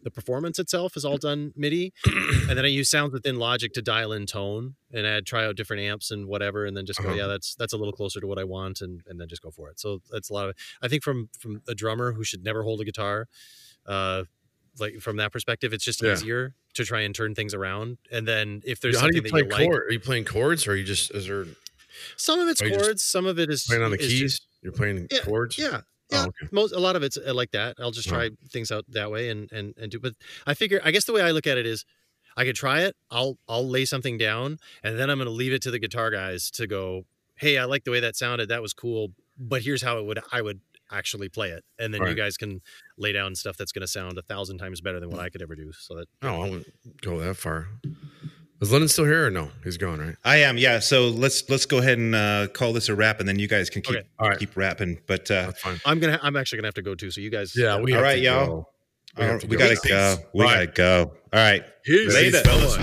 the performance itself is all done MIDI, and then I use sounds within Logic to dial in tone and add try out different amps and whatever, and then just go Uh-huh. yeah that's that's a little closer to what I want, and and then just go for it. So that's a lot of it. I think from from a drummer who should never hold a guitar, uh, like from that perspective, it's just Yeah. easier to try and turn things around. And then if there's how do you that play you like, chord? Are you playing chords, or are you just is there some of it's Are you just chords, some of it is playing on the keys? just- You're playing Yeah, chords. yeah. Oh, Yeah, okay. most a lot of it's uh, like that. I'll just Oh. try things out that way and and and do. But I figure, I guess the way I look at it is, I could try it. I'll I'll lay something down, and then I'm going to leave it to the guitar guys to go. Hey, I like the way that sounded. That was cool. But here's how it would I would actually play it, and then you guys can lay down stuff that's going to sound a thousand times better than what I could ever do. So that Oh, I wouldn't go that far. Is Lennon still here or no? He's gone, right? I am, yeah. So let's let's go ahead and uh, call this a wrap, and then you guys can keep Okay. All right. keep rapping. But uh, That's fine. I'm gonna I'm actually gonna have to go too. So you guys, Yeah, we All have right, to y'all. go. We uh, have to we go. gotta go. We Bye. gotta go. All right. Peace. Later. fellas.